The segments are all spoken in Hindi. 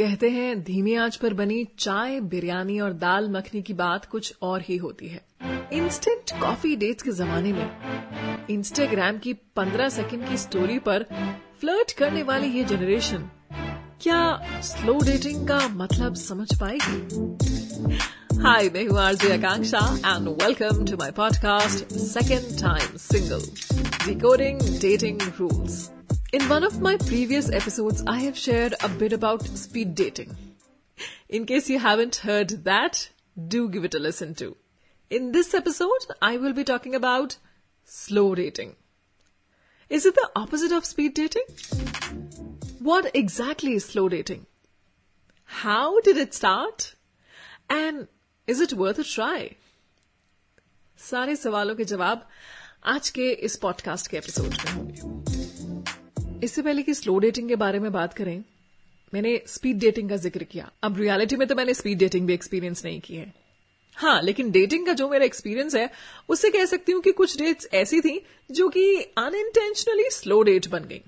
कहते हैं, धीमी आँच पर बनी चाय, बिरयानी और दाल मखनी की बात कुछ और ही होती है। इंस्टेंट कॉफ़ी डेट्स के जमाने में इंस्टाग्राम की 15 सेकंड की स्टोरी पर फ्लर्ट करने वाली ये जनरेशन क्या स्लो डेटिंग का मतलब समझ पाएगी? हाय मैं हूँ RJ Akanksha and welcome to my podcast second time single decoding dating rules In one of my previous episodes, I have shared a bit about speed dating. In case you haven't heard that, do give it a listen to. In this episode, I will be talking about slow dating. Is it the opposite of speed dating? What exactly is slow dating? How did it start? And is it worth a try? सारे सवालों के जवाब आज के इस पॉडकास्ट के एपिसोड में होंगे इससे पहले कि स्लो डेटिंग के बारे में बात करें, मैंने स्पीड डेटिंग का ज़िक्र किया। अब रियलिटी में तो मैंने स्पीड डेटिंग भी एक्सपीरियंस नहीं की है। हाँ लेकिन डेटिंग का जो मेरा एक्सपीरियंस है, उससे कह सकती हूँ कि कुछ डेट्स ऐसी थी जो कि अनइंटेंशनली स्लो डेट बन गई।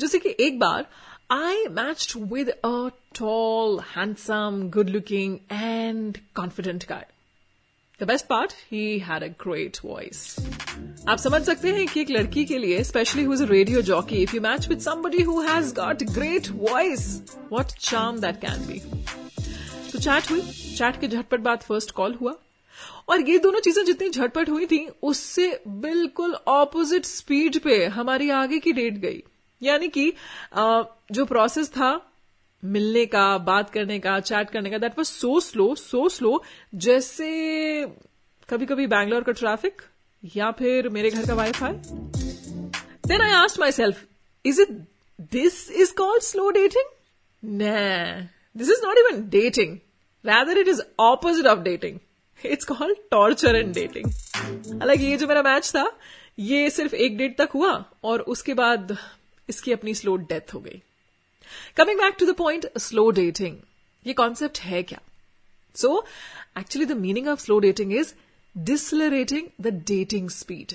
जैसे कि एक बार I matched with a tall handsome good looking and confident guy the best part he had a great voice आप समझ सकते हैं कि एक लड़की के लिए specially who is a radio jockey if you match with somebody who has got great voice what charm that can be तो चैट हुई चैट के झटपट बाद फ़र्स्ट कॉल हुआ। और ये दोनों चीज़ें जितनी झटपट हुई थी, उससे बिल्कुल ऑपोजिट स्पीड पे हमारी आगे की डेट गई। यानी कि जो प्रोसेस था मिलने का, बात करने का चैट करने का that was so slow so slow जैसे कभी कभी बैंगलोर का ट्रैफ़िक या फिर मेरे घर का wifi then I asked myself is it this is called slow dating this is not even dating rather it is opposite of dating it's called torture and dating हालाँकि ये जो मेरा मैच था, ये सिर्फ़ एक डेट तक हुआ, और उसके बाद इसकी अपनी स्लो डेथ हो गई। Coming back to the point slow dating ये कॉन्सेप्ट है क्या? So actually the meaning of slow dating is decelerating the dating speed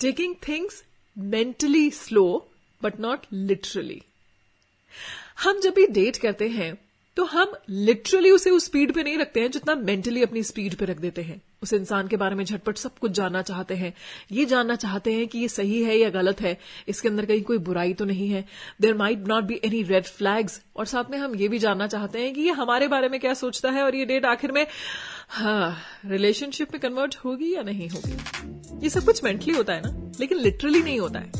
taking things mentally slow but not literally हम जब भी डेट करते हैं तो हम लिटरली उसे उस स्पीड पे नहीं रखते हैं जितना मेंटली अपनी स्पीड पे रख देते हैं। उस इंसान के बारे में झटपट सब कुछ जानना चाहते हैं। ये जानना चाहते हैं कि ये सही है या गलत है। इसके अंदर कहीं कोई बुराई तो नहीं है। There might not be any red flags और साथ में हम ये भी जानना चाहते हैं कि ये हमारे बारे में क्या सोचता है और ये डेट आखिर में हाँ रिलेशनशिप में कन्वर्ट होगी या नहीं होगी? ये सब कुछ मेंटली होता है ना? लेकिन लिटरली नहीं होता है।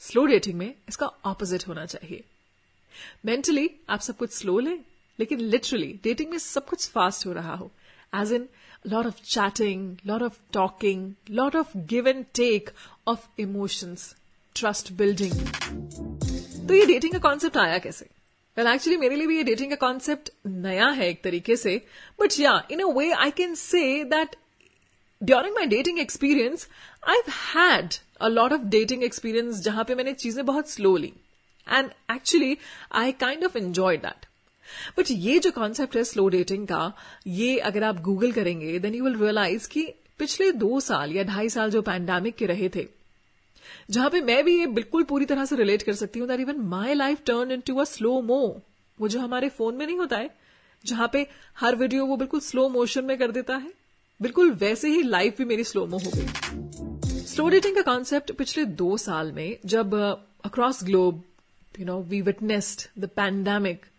स्लो डेटिंग में इसका ऑपोजिट होना चाहिए। मेंटली आप सब कुछ स्लो लें, लेकिन लिटरली डेटिंग में सब कुछ फास्ट हो रहा हो। As in lot of chatting lot of talking lot of give and take of emotions trust building तो ये डेटिंग का कॉन्सेप्ट आया कैसे? वेल well, एक्चुअली मेरे लिए भी ये डेटिंग का कॉन्सेप्ट नया है एक तरीके से बट या in a way I can say that during my dating experience I had a lot of dating experience जहाँ पे मैंने चीज़ें बहुत slow Lee and actually I kind of enjoy that but ये जो कॉन्सेप्ट है स्लो डेटिंग का, ये अगर आप गूगल करेंगे देन यू विल रियलाइज़ कि पिछले दो साल या ढाई साल जो पैंडेमिक के रहे थे, जहाँ पे मैं भी ये बिल्कुल पूरी तरह से रिलेट कर सकती हूँ that even my life turn into a slow mo वो जो हमारे फ़ोन में नहीं होता है, जहाँ पे हर वीडियो वो बिल्कुल स्लो मोशन में कर देता है, बिल्कुल वैसे ही लाइफ भी मेरी स्लो मो हो गई स्लो डेटिंग का कॉन्सेप्ट पिछले दो साल में जब across globe you know we witnessed the pandemic.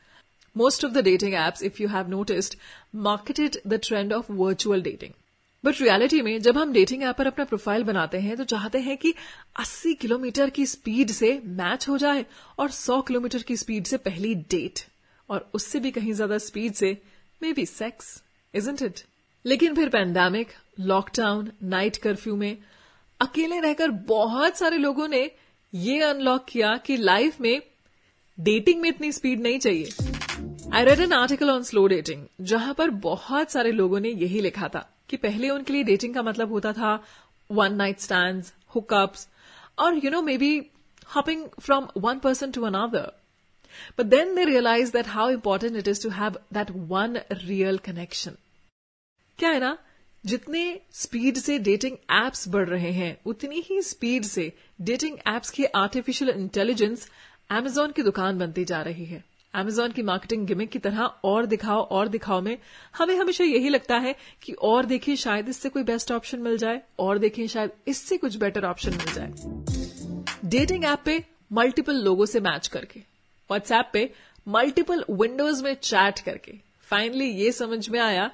Most of the dating apps, if you have noticed, marketed the trend of virtual dating. But reality में जब हम डेटिंग ऐप पर अपना प्रोफ़ाइल बनाते हैं तो चाहते हैं कि 80 किलोमीटर की स्पीड से मैच हो जाए और 100 किलोमीटर की स्पीड से पहली डेट और उससे भी कहीं ज़्यादा स्पीड से maybe sex isn't it लेकिन फिर पैंडेमिक लॉकडाउन नाइट कर्फ्यू में अकेले रहकर बहुत सारे लोगों ने ये अनलॉक किया कि लाइफ में डेटिंग में इतनी स्पीड नहीं चाहिए। I read an article on slow dating जहाँ पर बहुत सारे लोगों ने यही लिखा था कि पहले उनके लिए डेटिंग का मतलब होता था वन नाइट स्टैंड हुकअप्स और you know maybe hopping from one person to another But then they realize that how important it is to have that one real connection. क्या है ना? जितने स्पीड से डेटिंग एप्स बढ़ रहे हैं, उतनी ही स्पीड से डेटिंग एप्स की आर्टिफिशियल इंटेलिजेंस एमेजॉन की दुकान बनती जा रही है। अमेजोन की मार्केटिंग गिमिक की तरह और दिखाओ और दिखाओ में हमें हमेशा यही लगता है कि और देखिए शायद इससे कोई बेस्ट ऑप्शन मिल जाए, और देखिए शायद इससे कुछ बेटर ऑप्शन मिल जाए। डेटिंग ऐप पे मल्टीपल लोगों से मैच करके व्हाट्सएप पे मल्टीपल विंडोज़ में चैट करके। फाइनली ये समझ में आया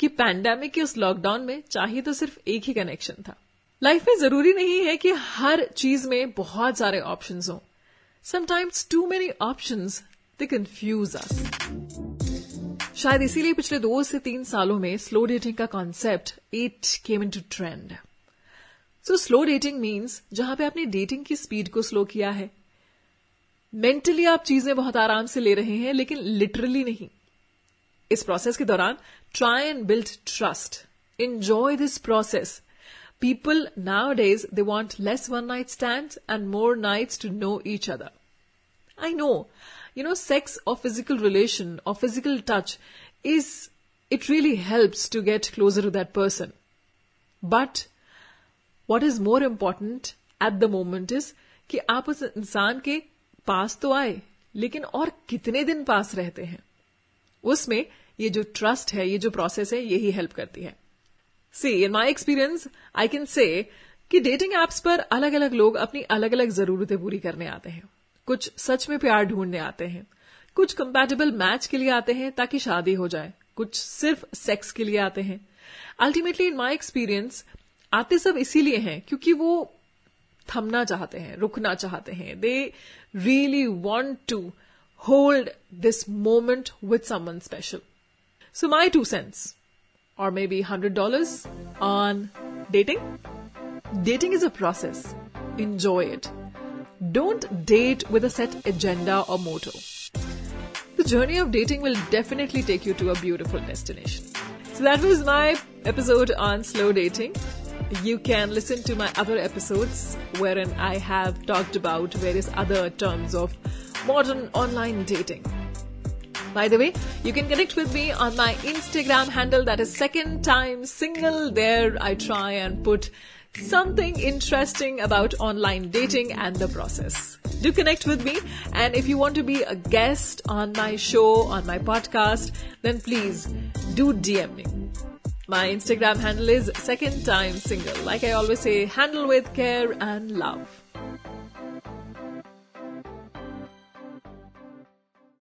कि पैंडेमिक के उस लॉकडाउन में चाहिए तो सिर्फ़ एक ही कनेक्शन था। लाइफ में ज़रूरी नहीं है कि हर चीज़ में बहुत सारे ऑप्शन हों। Sometimes too many option they confuse us शायद इसीलिए पिछले दो से तीन सालों में स्लो डेटिंग का concept it came into trend so slow dating means जहाँ पे आपने डेटिंग की स्पीड को स्लो किया है। मेंटली आप चीज़ें बहुत आराम से ले रहे हैं लेकिन लिटरली नहीं। इस प्रोसेस के दौरान try and build trust enjoy this process people People days they want less one night stand and more nights to know each other I know, you know, sex or physical relation or physical touch is, it really helps to get closer to that person. But what is more important at the moment is कि आप उस इंसान के पास तो आए लेकिन और कितने दिन पास रहते हैं उसमें ये जो ट्रस्ट है ये जो प्रोसेस है यही हेल्प करती है सी इन माई एक्सपीरियंस आई कैन से कि डेटिंग एप्स पर अलग अलग लोग अपनी अलग अलग जरूरतें पूरी करने आते हैं कुछ सच में प्यार ढूँढने आते हैं कुछ कंपैटिबल मैच के लिए आते हैं ताकि शादी हो जाए कुछ सिर्फ़ सेक्स के लिए आते हैं अल्टीमेटली इन माई एक्सपीरियंस आते सब इसीलिए हैं क्योंकि वो थमना चाहते हैं, रुकना चाहते हैं they really want to hold this moment with someone special so my two cents or maybe $100 on dating? Dating is a process. Enjoy it. Don't date with a set agenda or motto. The journey of dating will definitely take you to a beautiful destination. So that was my episode on slow dating. You can listen to my other episodes wherein I have talked about various other terms of modern online dating. By the way, you can connect with me on my Instagram handle that is second time single. There I try and put something interesting about online dating and the process. Do connect with me. And if you want to be a guest on my show, on my podcast, then please do DM me. My Instagram handle is second time single. Like I always say, handle with care and love.